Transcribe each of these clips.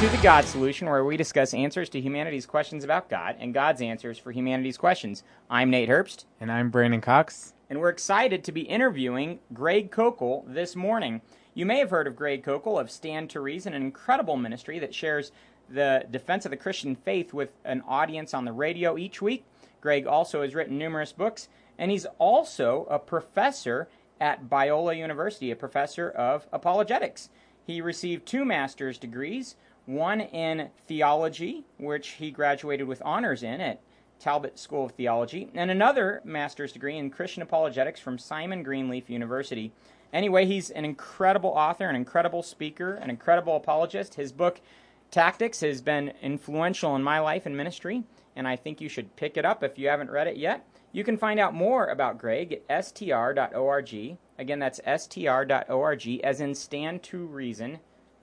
To the God Solution, where we discuss answers to humanity's questions about God and God's answers for humanity's questions. I'm Nate Herbst. And I'm Brandon Cox. And we're excited to be interviewing Greg Koukl this morning. You may have heard of Greg Koukl of Stand to Reason, an incredible ministry that shares the defense of the Christian faith with an audience on the radio each week. Greg also has written numerous books, and he's also a professor at Biola University, a professor of apologetics. He received two master's degrees, one in theology, which he graduated with honors in at Talbot School of Theology, and another master's degree in Christian apologetics from Simon Greenleaf University. Anyway, he's an incredible author, an incredible speaker, an incredible apologist. His book, Tactics, has been influential in my life and ministry, and I think you should pick it up if you haven't read it yet. You can find out more about Greg at str.org. Again, that's str.org, as in stand to reason,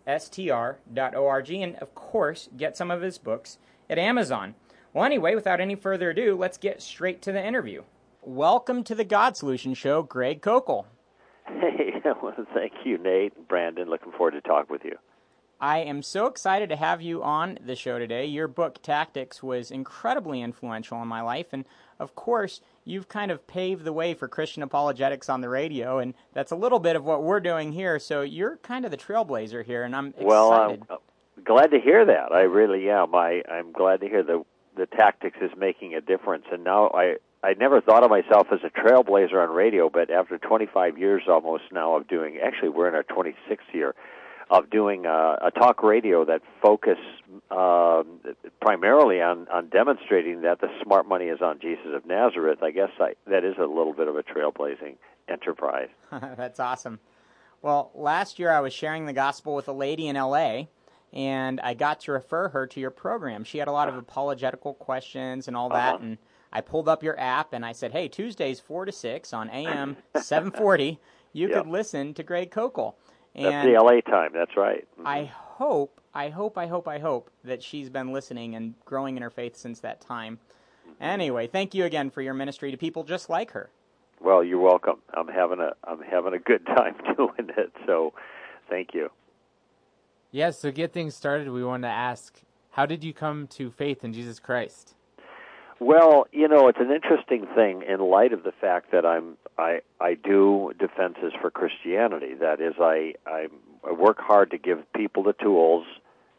str.org, and of course, get some of his books at Amazon. Well, anyway, without any further ado, let's get straight to the interview. Welcome to the God Solution Show, Greg Koukl. Hey, well, thank you, Nate and Brandon. Looking forward to talk with you. I am so excited to have you on the show today. Your book, Tactics, was incredibly influential in my life. And of course, you've kind of paved the way for Christian apologetics on the radio. And that's a little bit of what we're doing here. So you're kind of the trailblazer here. And I'm excited. Well, I'm glad to hear that. I really am. I, I'm glad to hear the, the Tactics is making a difference. And now I, I never thought of myself as a trailblazer on radio, but after 25 years almost now of doing, actually, we're in our 26th year of doing a, a talk radio that focus uh, primarily on, on demonstrating that the smart money is on Jesus of Nazareth, I guess I, that is a little bit of a trailblazing enterprise. That's awesome. Well, last year I was sharing the gospel with a lady in LA, and I got to refer her to your program. She had a lot of apologetical questions and all that, Uh-huh. and I pulled up your app and I said, "Hey, Tuesdays four to six on AM 740, you Yep. could listen to Greg Koukl." That's And the LA time, that's right. Mhm. I hope, I hope, I hope, I hope that she's been listening and growing in her faith since that time. Anyway, thank you again for your ministry to people just like her. Well, you're welcome. I'm having a I'm having a good time doing it. So, thank you. Yes, so get things started, we want to ask how did you come to faith in Jesus Christ? Well, you know, it's an interesting thing in light of the fact that I'm I I do defenses for Christianity. That is, I I, work hard to give people the tools,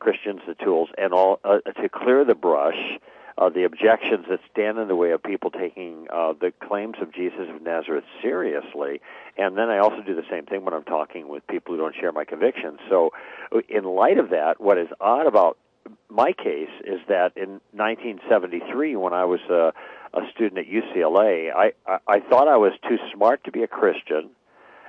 Christians the tools, and all uh, to clear the brush. Uh, the objections that stand in the way of people taking uh, the claims of Jesus of Nazareth seriously, and then I also do the same thing when I'm talking with people who don't share my convictions. So, in light of that, what is odd about my case is that in 1973, when I was a, a student at UCLA, I, I, I thought I was too smart to be a Christian,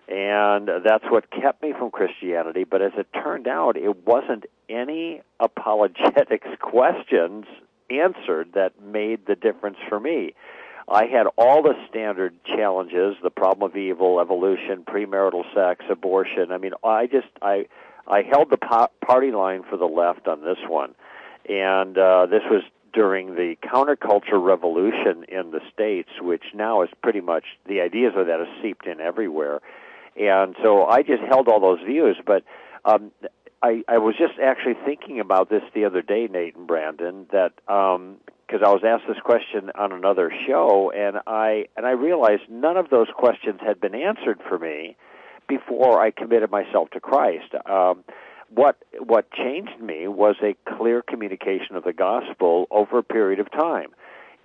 and that's what kept me from Christianity. But as it turned out, it wasn't any apologetics questions answered that made the difference for me. I had all the standard challenges: the problem of evil, evolution, premarital sex, abortion. I mean, I just I I held the party line for the left on this one, and uh, this was during the counterculture revolution in the states, which now is pretty much the ideas of that have seeped in everywhere, and so I just held all those views. But um, I, I was just actually thinking about this the other day, Nate and Brandon, that because I was asked this question on another show, and I and I realized none of those questions had been answered for me before I committed myself to Christ. Um, what what changed me was a clear communication of the gospel over a period of time.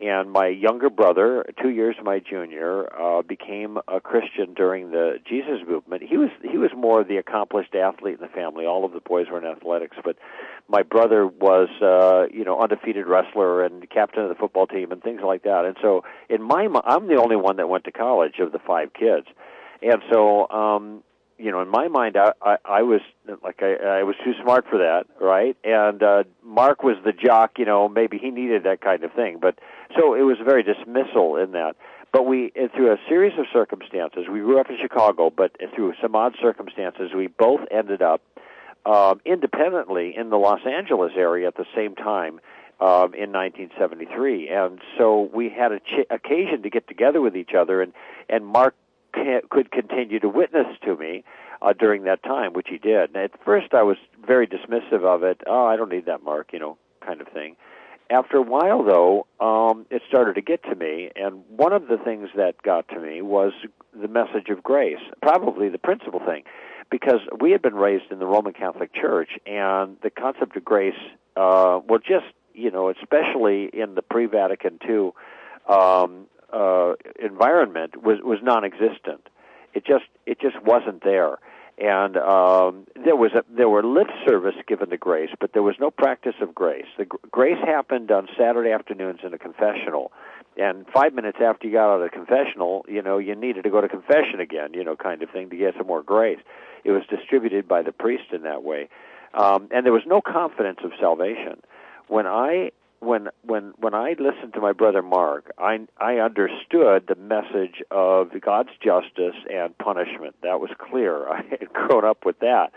And my younger brother, two years my junior, uh, became a Christian during the Jesus movement. He was he was more the accomplished athlete in the family. All of the boys were in athletics, but my brother was uh, you know undefeated wrestler and captain of the football team and things like that. And so in my I'm the only one that went to college of the five kids. And so, um, you know, in my mind, I, I, I was like I, I was too smart for that, right? And uh, Mark was the jock. You know, maybe he needed that kind of thing. But so it was very dismissal in that. But we, through a series of circumstances, we grew up in Chicago, but through some odd circumstances, we both ended up um, independently in the Los Angeles area at the same time um, in 1973, and so we had a ch- occasion to get together with each other, and and Mark ca- could continue to witness to me uh, during that time, which he did. And at first, I was very dismissive of it. Oh, I don't need that mark, you know, kind of thing. After a while, though, um, it started to get to me, and one of the things that got to me was the message of grace, probably the principal thing, because we had been raised in the Roman Catholic Church, and the concept of grace, uh, well, just you know, especially in the pre-Vatican II um, uh, environment, was was non-existent. It just it just wasn't there and um, there was a, there were lip service given to grace, but there was no practice of grace. The gr- grace happened on Saturday afternoons in a confessional, and five minutes after you got out of the confessional, you know, you needed to go to confession again, you know, kind of thing to get some more grace. It was distributed by the priest in that way, um, and there was no confidence of salvation. When I when when when I listened to my brother Mark, I I understood the message of God's justice and punishment. That was clear. I had grown up with that.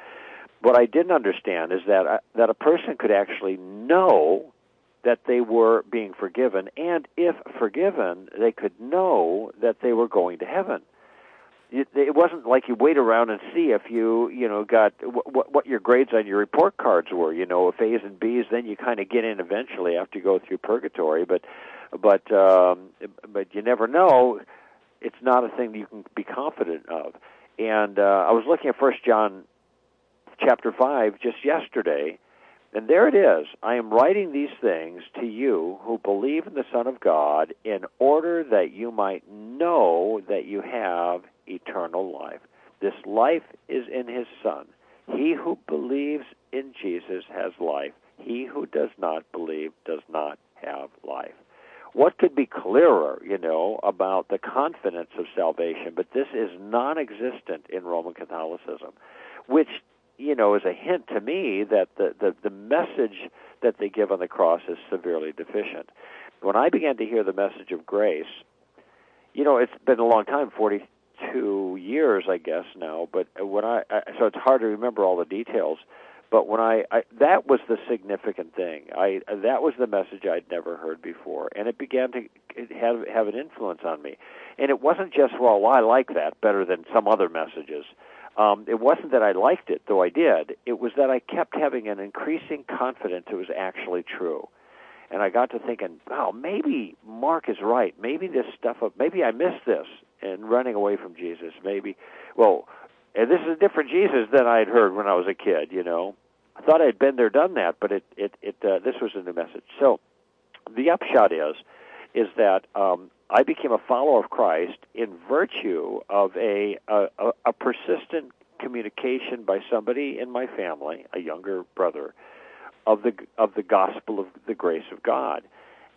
What I didn't understand is that I, uh, that a person could actually know that they were being forgiven, and if forgiven, they could know that they were going to heaven it, wasn't like you wait around and see if you you know got what what your grades on your report cards were you know if A's and B's then you kind of get in eventually after you go through purgatory but but um but you never know it's not a thing that you can be confident of and uh I was looking at first John chapter 5 just yesterday and there it is. I am writing these things to you who believe in the Son of God in order that you might know that you have eternal life. This life is in his Son. He who believes in Jesus has life. He who does not believe does not have life. What could be clearer, you know, about the confidence of salvation? But this is non existent in Roman Catholicism, which, you know, is a hint to me that the, the, the message that they give on the cross is severely deficient. When I began to hear the message of grace, you know, it's been a long time, 40, two years, I guess now. But when I, I so it's hard to remember all the details. But when I, I that was the significant thing. I that was the message I'd never heard before, and it began to have have an influence on me. And it wasn't just well, I like that better than some other messages. Um, it wasn't that I liked it, though I did. It was that I kept having an increasing confidence it was actually true. And I got to thinking, wow, maybe Mark is right. Maybe this stuff, maybe I missed this and running away from Jesus. Maybe, well, and this is a different Jesus than I had heard when I was a kid. You know, I thought I'd been there, done that, but it it it uh, this was a new message. So, the upshot is, is that um, I became a follower of Christ in virtue of a a, a persistent communication by somebody in my family, a younger brother, of the of the gospel of the grace of God,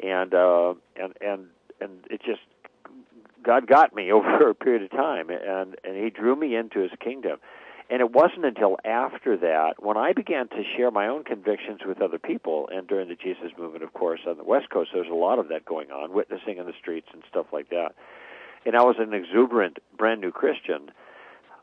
and uh, and and and it just God got me over a period of time, and and He drew me into His kingdom. And it wasn't until after that, when I began to share my own convictions with other people, and during the Jesus movement, of course, on the West Coast, there's a lot of that going on, witnessing in the streets and stuff like that. And I was an exuberant, brand new Christian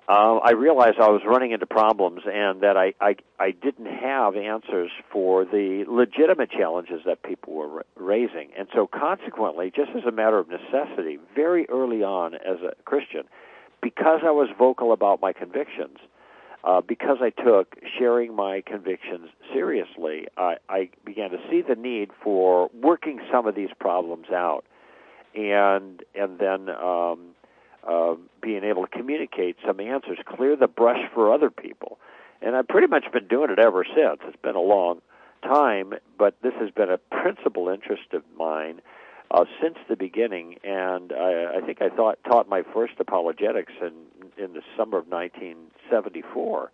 uh, I realized I was running into problems and that I, I, I didn't have answers for the legitimate challenges that people were raising. And so, consequently, just as a matter of necessity, very early on as a Christian, because I was vocal about my convictions, uh, because I took sharing my convictions seriously, I, I began to see the need for working some of these problems out, and and then um, being able to communicate some answers, clear the brush for other people. And I've pretty much been doing it ever since. It's been a long time, but this has been a principal interest of mine uh, since the beginning. And I, I think I thought taught my first apologetics in in the summer of 1974.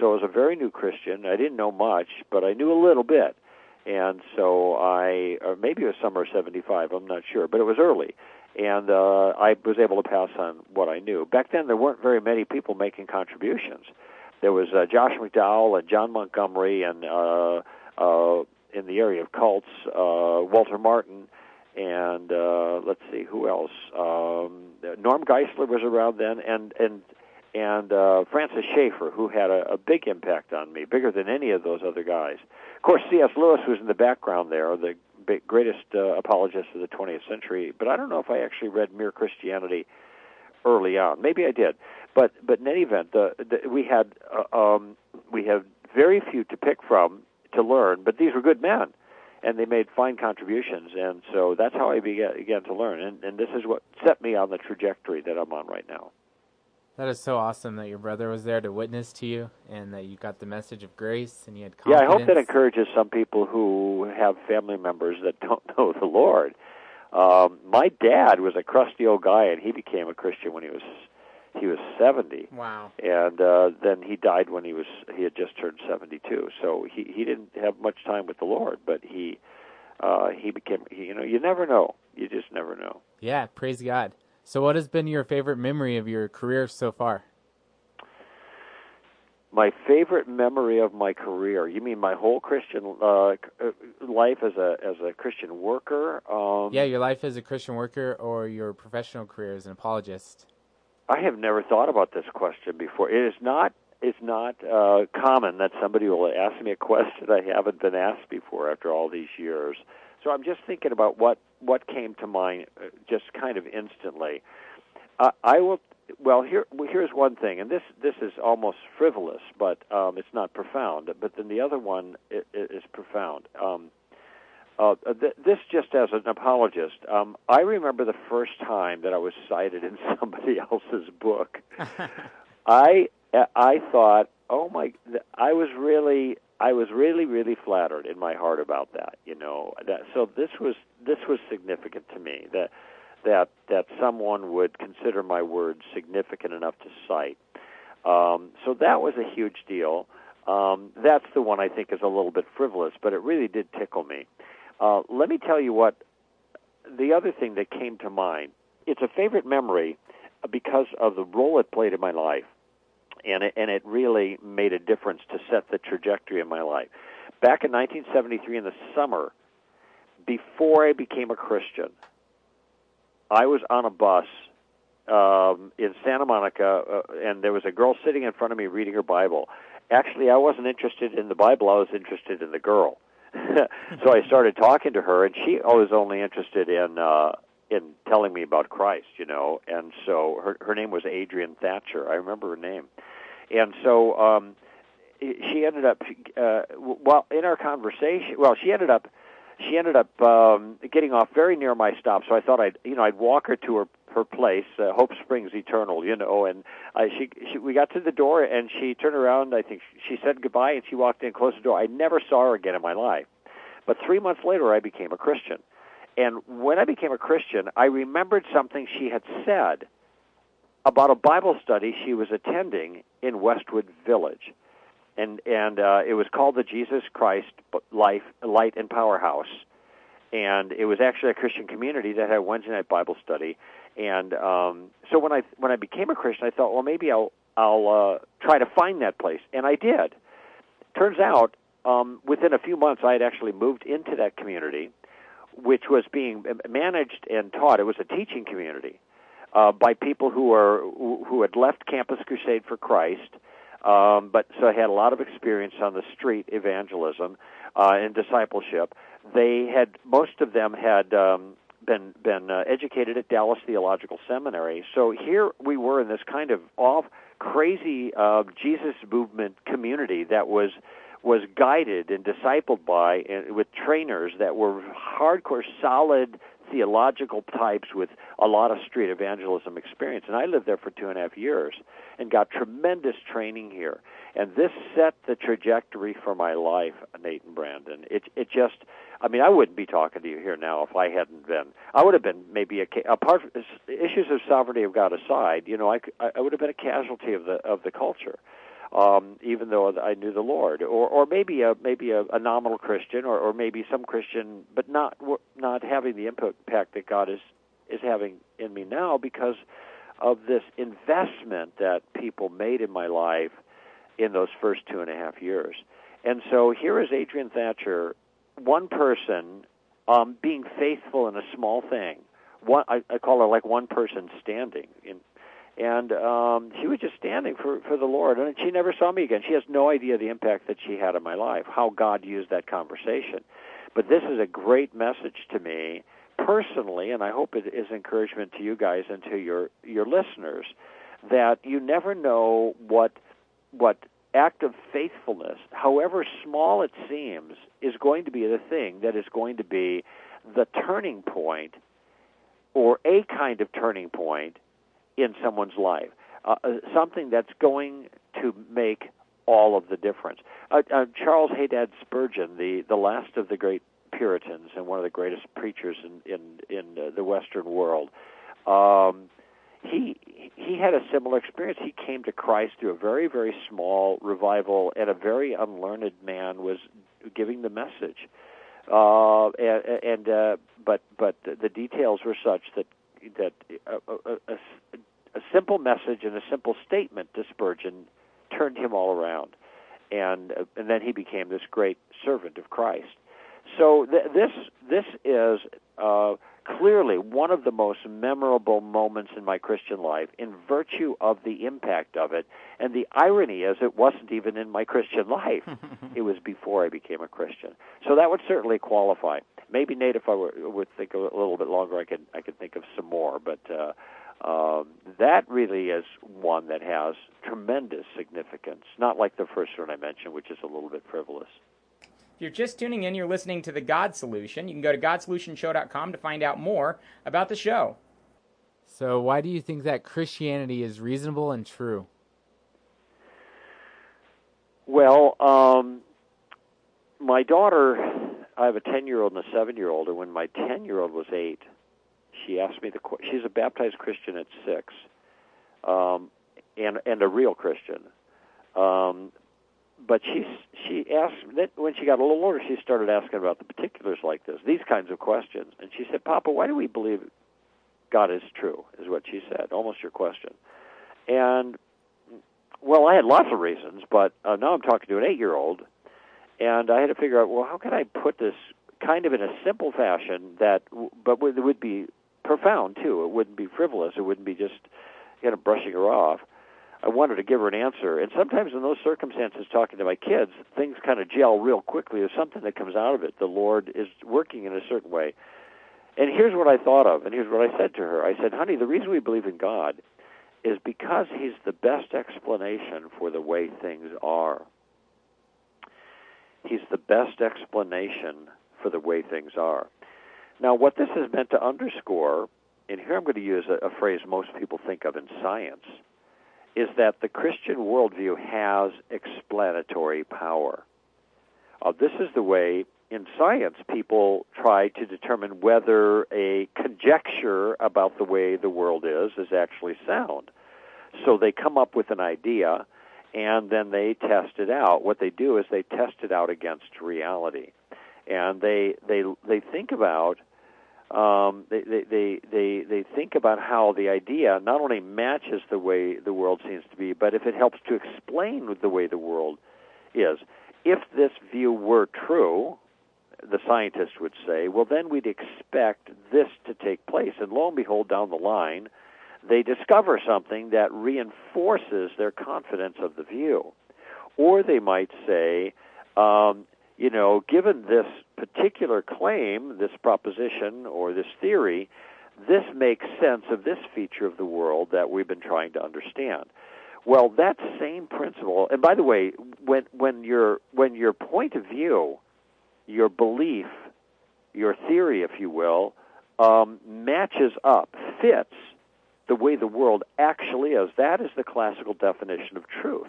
So I was a very new Christian. I didn't know much, but I knew a little bit. And so I, or maybe it was summer of 75, I'm not sure, but it was early and uh, I was able to pass on what I knew. Back then, there weren't very many people making contributions. There was uh, Josh McDowell and John Montgomery, and uh, uh, in the area of cults, uh, Walter Martin, and uh, let's see who else. Um, Norm Geisler was around then, and and and uh, Francis Schaeffer, who had a, a big impact on me, bigger than any of those other guys. Of course, C.S. Lewis was in the background there, the greatest uh, apologist of the 20th century. But I don't know if I actually read Mere Christianity early on. Maybe I did. But but in any event, the, the, we had uh, um, we have very few to pick from to learn, but these were good men, and they made fine contributions, and so that's how I began, began to learn, and, and this is what set me on the trajectory that I'm on right now. That is so awesome that your brother was there to witness to you and that you got the message of grace and you had confidence. Yeah, I hope that encourages some people who have family members that don't know the Lord. Um, my dad was a crusty old guy, and he became a Christian when he was he was 70. Wow. And uh, then he died when he was he had just turned 72. So he he didn't have much time with the Lord, but he uh, he became he, you know you never know. You just never know. Yeah, praise God. So, what has been your favorite memory of your career so far? My favorite memory of my career. You mean my whole Christian uh, life as a as a Christian worker? Um, yeah, your life as a Christian worker or your professional career as an apologist. I have never thought about this question before. It is not it's not uh, common that somebody will ask me a question I haven't been asked before after all these years. So I'm just thinking about what what came to mind uh, just kind of instantly. Uh, I will. Well, here here's one thing, and this this is almost frivolous, but um, it's not profound. But then the other one is, is profound. Um, uh, th- this just as an apologist. Um, I remember the first time that I was cited in somebody else's book. I I thought, oh my, I was really I was really really flattered in my heart about that. You know, that so this was this was significant to me that that that someone would consider my words significant enough to cite. Um, so that was a huge deal. Um, that's the one I think is a little bit frivolous, but it really did tickle me. Uh, let me tell you what the other thing that came to mind. It's a favorite memory because of the role it played in my life, and it, and it really made a difference to set the trajectory of my life. Back in 1973, in the summer, before I became a Christian, I was on a bus um, in Santa Monica, uh, and there was a girl sitting in front of me reading her Bible. Actually, I wasn't interested in the Bible; I was interested in the girl. so I started talking to her, and she was only interested in uh, in telling me about Christ, you know. And so her her name was Adrian Thatcher. I remember her name. And so um, she ended up, uh, well, in our conversation. Well, she ended up she ended up um, getting off very near my stop. So I thought I'd you know I'd walk her to her her place, uh, Hope Springs Eternal, you know. And uh, she, she we got to the door and she turned around. I think she said goodbye and she walked in, closed the door. I never saw her again in my life. But three months later, I became a Christian. And when I became a Christian, I remembered something she had said about a Bible study she was attending in Westwood Village and and uh, it was called the Jesus Christ Life Light and Power House, and it was actually a Christian community that had Wednesday night Bible study. And um, so when I when I became a Christian, I thought, well, maybe I'll I'll uh, try to find that place, and I did. Turns out, um, within a few months, I had actually moved into that community, which was being managed and taught. It was a teaching community uh, by people who are who had left Campus Crusade for Christ um, but so had a lot of experience on the street evangelism uh, and discipleship. They had most of them had um, been been uh, educated at Dallas Theological Seminary. So here we were in this kind of off crazy uh, Jesus movement community that was was guided and discipled by and with trainers that were hardcore solid theological types with a lot of street evangelism experience. And I lived there for two and a half years and got tremendous training here. And this set the trajectory for my life, Nate and Brandon. It it just, I mean, I wouldn't be talking to you here now if I hadn't been. I would have been maybe a apart issues of sovereignty of God aside. You know, I I would have been a casualty of the of the culture um, even though I knew the Lord, or or maybe a maybe a, a nominal Christian, or, or maybe some Christian, but not not having the impact that God is is having in me now because of this investment that people made in my life in those first two and a half years. And so here is Adrian Thatcher, one person um, being faithful in a small thing. One, I, I call her like one person standing in and um, she was just standing for for the Lord, and she never saw me again. She has no idea the impact that she had on my life, how God used that conversation. But this is a great message to me personally, and I hope it is encouragement to you guys and to your your listeners that you never know what what act of faithfulness, however small it seems, is going to be the thing that is going to be the turning point or a kind of turning point in someone's life. Uh, uh, something that's going to make all of the difference. Uh, uh, Charles Haddon Spurgeon, the, the last of the great Puritans and one of the greatest preachers in in, in uh, the Western world, um, he he had a similar experience. He came to Christ through a very very small revival, and a very unlearned man was giving the message. Uh, and, and uh, but but the details were such that that a, a, a, simple message and a simple statement to Spurgeon turned him all around, and uh, and then he became this great servant of Christ. So th- this this is uh, clearly one of the most memorable moments in my Christian life in virtue of the impact of it. And the irony is, it wasn't even in my Christian life. it was before I became a Christian. So that would certainly qualify. Maybe Nate, if I were, would think a little bit longer, I could I could think of some more. But uh, um, that really is one that has tremendous significance. Not like the first one I mentioned, which is a little bit frivolous. If you're just tuning in, you're listening to The God Solution. You can go to GodSolutionShow.com to find out more about the show. So, why do you think that Christianity is reasonable and true? Well, um, my daughter, I have a 10 year old and a 7 year old, and when my 10 year old was 8, she asked me the question. She's a baptized Christian at 6, um, and, and a real Christian. Um, but she she asked when she got a little older, she started asking about the particulars like this, these kinds of questions, and she said, "Papa, why do we believe God is true?" Is what she said, almost your question. And well, I had lots of reasons, but uh, now I'm talking to an eight-year-old, and I had to figure out, well, how can I put this kind of in a simple fashion that, but it would be profound too. It wouldn't be frivolous. It wouldn't be just kind of brushing her off. I wanted to give her an answer. And sometimes in those circumstances, talking to my kids, things kind of gel real quickly. There's something that comes out of it. The Lord is working in a certain way. And here's what I thought of, and here's what I said to her. I said, honey, the reason we believe in God is because He's the best explanation for the way things are. He's the best explanation for the way things are. Now, what this is meant to underscore, and here I'm going to use a, a phrase most people think of in science is that the Christian worldview has explanatory power. Uh, this is the way in science people try to determine whether a conjecture about the way the world is is actually sound. So they come up with an idea and then they test it out. What they do is they test it out against reality. And they they they think about um, they, they, they, they, they think about how the idea not only matches the way the world seems to be, but if it helps to explain the way the world is. If this view were true, the scientist would say, well, then we'd expect this to take place. And lo and behold, down the line, they discover something that reinforces their confidence of the view. Or they might say, um, you know, given this particular claim, this proposition, or this theory, this makes sense of this feature of the world that we've been trying to understand. Well, that same principle, and by the way, when when your when your point of view, your belief, your theory, if you will, um, matches up, fits the way the world actually is, that is the classical definition of truth.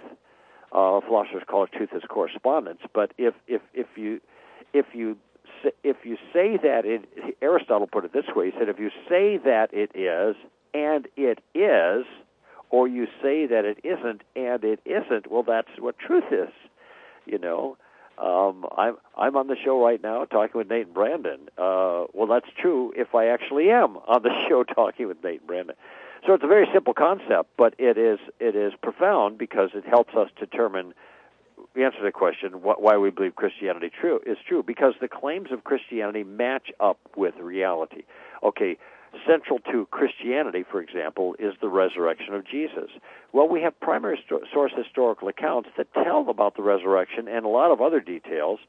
Uh, philosophers call it truth as correspondence. But if if if you if you if you say that it, Aristotle put it this way. He said, if you say that it is and it is, or you say that it isn't and it isn't, well, that's what truth is. You know, um, I'm I'm on the show right now talking with Nate and Brandon. Uh, well, that's true if I actually am on the show talking with Nate and Brandon. So it's a very simple concept, but it is it is profound because it helps us determine answer the question why we believe Christianity true is true because the claims of Christianity match up with reality. Okay, central to Christianity, for example, is the resurrection of Jesus. Well, we have primary source historical accounts that tell about the resurrection and a lot of other details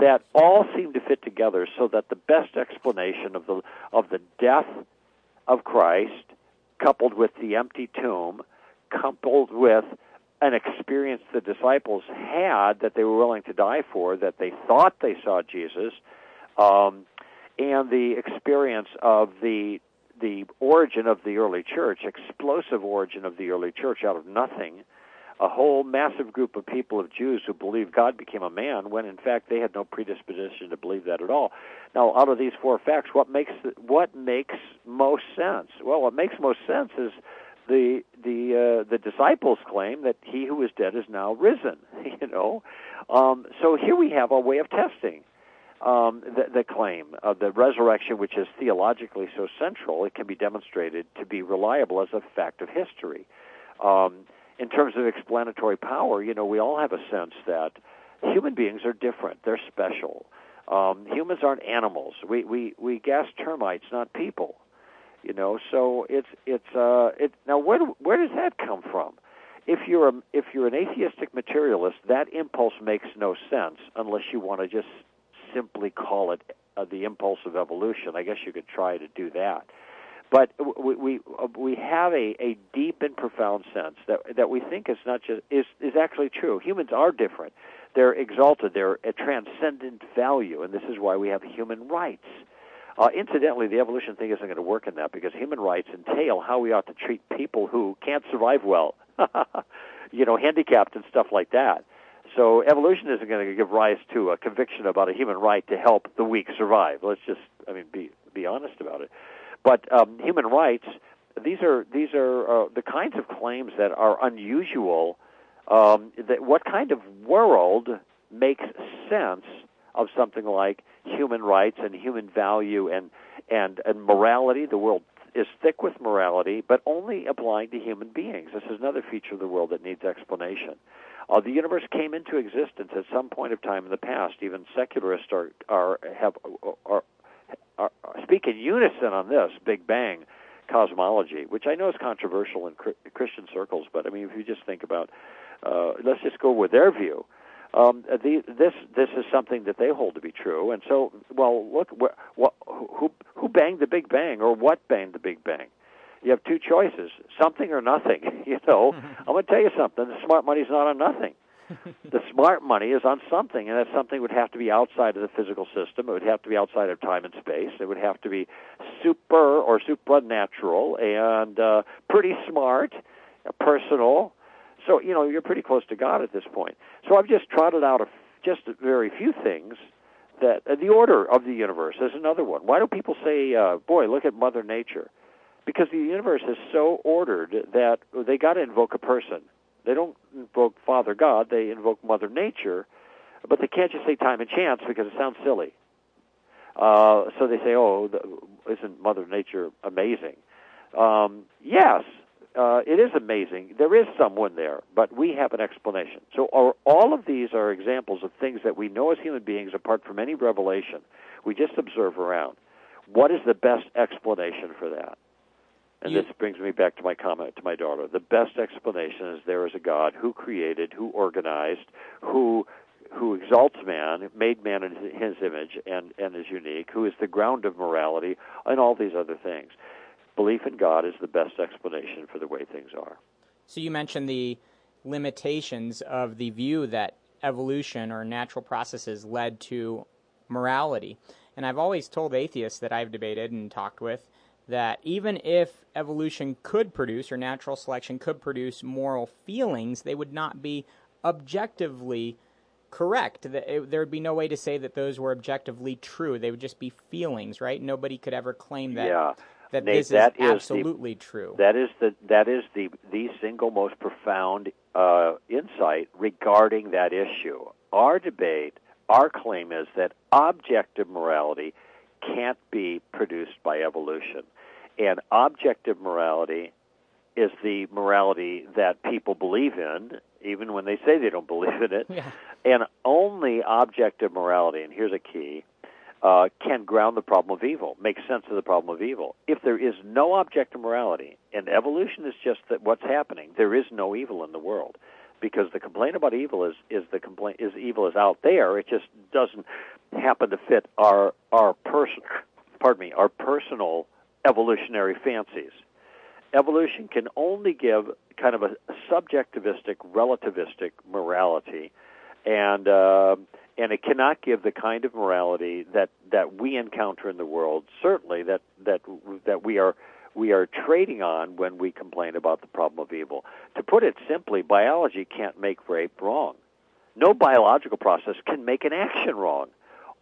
that all seem to fit together so that the best explanation of the of the death of Christ coupled with the empty tomb coupled with an experience the disciples had that they were willing to die for, that they thought they saw Jesus, um, and the experience of the the origin of the early church, explosive origin of the early church out of nothing, a whole massive group of people of Jews who believed God became a man when in fact they had no predisposition to believe that at all. Now, out of these four facts, what makes what makes most sense? Well, what makes most sense is the the uh, the disciples claim that he who is dead is now risen. You know, um, so here we have a way of testing um, the, the claim of the resurrection, which is theologically so central. It can be demonstrated to be reliable as a fact of history. Um, in terms of explanatory power, you know, we all have a sense that human beings are different. They're special. Um, humans aren't animals. We we we gas termites, not people. You know, so it's it's uh it now where do, where does that come from? If you're a, if you're an atheistic materialist, that impulse makes no sense unless you want to just simply call it uh, the impulse of evolution. I guess you could try to do that. But we we, uh, we have a, a deep and profound sense that that we think is not just is is actually true. Humans are different. They're exalted. They're a transcendent value, and this is why we have human rights. Uh, incidentally, the evolution thing isn't going to work in that because human rights entail how we ought to treat people who can't survive well, you know, handicapped and stuff like that. So evolution isn't going to give rise to a conviction about a human right to help the weak survive. Let's just, I mean, be be honest about it. But um, human rights, these are these are uh, the kinds of claims that are unusual. Um, that what kind of world makes sense of something like human rights and human value and and and morality. The world is thick with morality, but only applying to human beings. This is another feature of the world that needs explanation. Uh, the universe came into existence at some point of time in the past. Even secularists are are have are, are, speak in unison on this Big Bang cosmology, which I know is controversial in Christian circles. But I mean, if you just think about, uh, let's just go with their view um, the, this this is something that they hold to be true. And so, well, look, wh- wh- who who banged the Big Bang, or what banged the Big Bang? You have two choices: something or nothing. You know, I'm going to tell you something. The smart money's not on nothing. The smart money is on something, and that something would have to be outside of the physical system. It would have to be outside of time and space. It would have to be super or supernatural and uh, pretty smart, personal, so, you know, you're pretty close to God at this point. So I've just trotted out a, just a very few things that uh, the order of the universe is another one. Why do people say, uh, boy, look at Mother Nature? Because the universe is so ordered that they got to invoke a person. They don't invoke Father God, they invoke Mother Nature, but they can't just say time and chance because it sounds silly. Uh, so they say, oh, isn't Mother Nature amazing? Um, yes, uh, it is amazing. There is someone there, but we have an explanation. So all of these are examples of things that we know as human beings, apart from any revelation. We just observe around. What is the best explanation for that? And you, this brings me back to my comment to my daughter. The best explanation is there is a God who created, who organized, who who exalts man, made man in his image and, and is unique, who is the ground of morality, and all these other things belief in God is the best explanation for the way things are. So you mentioned the limitations of the view that evolution or natural processes led to morality. And I've always told atheists that I've debated and talked with that even if evolution could produce or natural selection could produce moral feelings, they would not be objectively correct. There would be no way to say that those were objectively true. They would just be feelings, right? Nobody could ever claim that. Yeah that Nate, this that is absolutely the, true. That is the that is the the single most profound uh, insight regarding that issue. Our debate, our claim is that objective morality can't be produced by evolution, and objective morality is the morality that people believe in, even when they say they don't believe in it. Yeah. And only objective morality, and here's a key, uh, can ground the problem of evil, make sense of the problem of evil. If there is no objective morality, and evolution is just that what's happening, there is no evil in the world. Because the complaint about evil is, is the complaint is evil is out there. It just doesn't happen to fit our our person pardon me, our personal evolutionary fancies. evolution can only give kind of a subjectivistic, relativistic morality, and uh, and it cannot give the kind of morality that that we encounter in the world. Certainly, that that that we are we are trading on when we complain about the problem of evil. To put it simply, biology can't make rape wrong. No biological process can make an action wrong.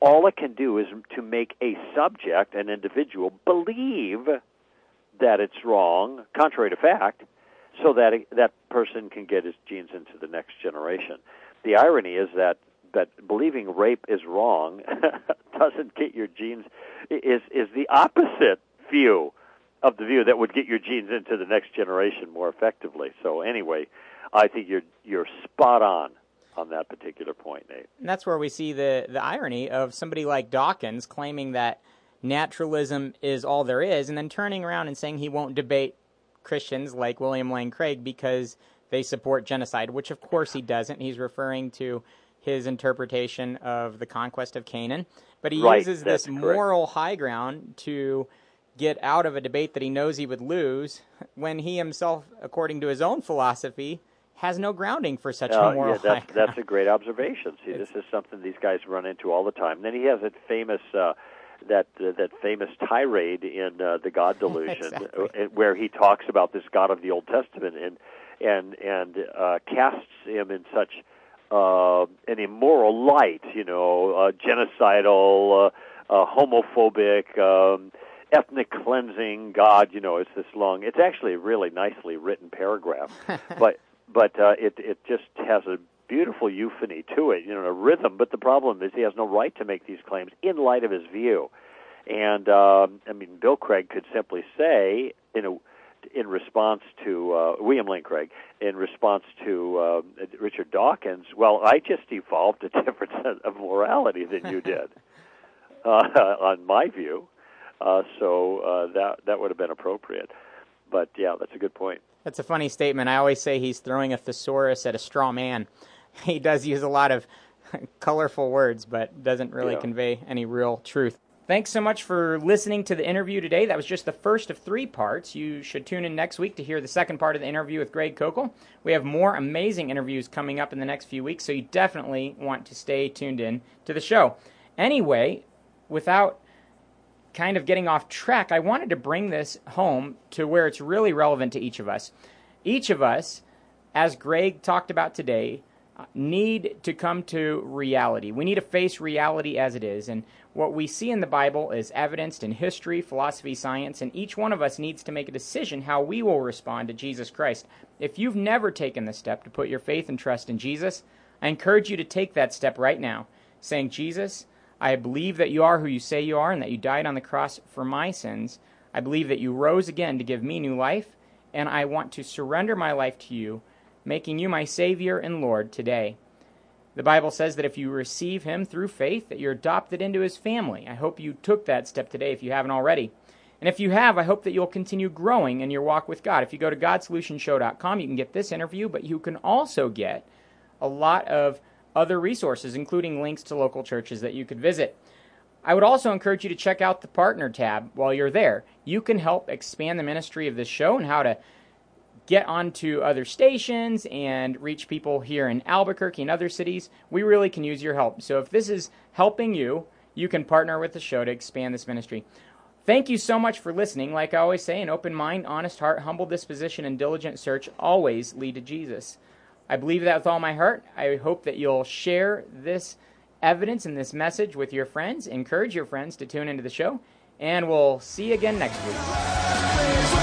All it can do is to make a subject, an individual, believe that it's wrong, contrary to fact, so that that person can get his genes into the next generation. The irony is that that believing rape is wrong doesn't get your genes is is the opposite view of the view that would get your genes into the next generation more effectively. So anyway, I think you're you're spot on on that particular point, Nate. And that's where we see the the irony of somebody like Dawkins claiming that naturalism is all there is, and then turning around and saying he won't debate Christians like William Lane Craig because they support genocide, which of course he doesn't. He's referring to his interpretation of the conquest of Canaan, but he right, uses this correct. moral high ground to get out of a debate that he knows he would lose when he himself, according to his own philosophy, has no grounding for such uh, a moral yeah, that's. That's a great observation. See, this is something these guys run into all the time. then he has that famous. Uh, that uh, that famous tirade in uh, the God Delusion, exactly. uh, where he talks about this God of the Old Testament and and and uh, casts him in such uh, an immoral light, you know, uh, genocidal, uh, uh, homophobic, um, ethnic cleansing God. You know, it's this long. It's actually a really nicely written paragraph, but but uh, it it just has a beautiful euphony to it, you know, a rhythm. But the problem is he has no right to make these claims in light of his view. And um, I mean, Bill Craig could simply say, in a in response to uh, William Lane Craig, in response to uh, Richard Dawkins, well, I just evolved a different set of morality than you did, uh, on my view. Uh, so uh, that that would have been appropriate. But yeah, that's a good point. That's a funny statement. I always say he's throwing a thesaurus at a straw man. He does use a lot of colorful words, but doesn't really Yeah. convey any real truth. Thanks so much for listening to the interview today. That was just the first of three parts. You should tune in next week to hear the second part of the interview with Greg Koukl. We have more amazing interviews coming up in the next few weeks, so you definitely want to stay tuned in to the show. Anyway, without kind of getting off track, I wanted to bring this home to where it's really relevant to each of us. Each of us, as Greg talked about today, need to come to reality. We need to face reality as it is. And what we see in the Bible is evidenced in history, philosophy, science, and each one of us needs to make a decision how we will respond to Jesus Christ. If you've never taken the step to put your faith and trust in Jesus, I encourage you to take that step right now, saying, Jesus, I believe that you are who you say you are and that you died on the cross for my sins. I believe that you rose again to give me new life, and I want to surrender my life to you, making you my Savior and Lord today. The Bible says that if you receive him through faith, that you're adopted into his family. I hope you took that step today if you haven't already. And if you have, I hope that you'll continue growing in your walk with God. If you go to GodSolutionShow.com, you can get this interview, but you can also get a lot of other resources, including links to local churches that you could visit. I would also encourage you to check out the Partner tab while you're there. You can help expand the ministry of this show and how to get onto other stations and reach people here in Albuquerque and other cities. We really can use your help. So if this is helping you, you can partner with the show to expand this ministry. Thank you so much for listening. Like I always say, an open mind, honest heart, humble disposition, and diligent search always lead to Jesus. I believe that with all my heart. I hope that you'll share this evidence and this message with your friends. Encourage your friends to tune into the show. And we'll see you again next week.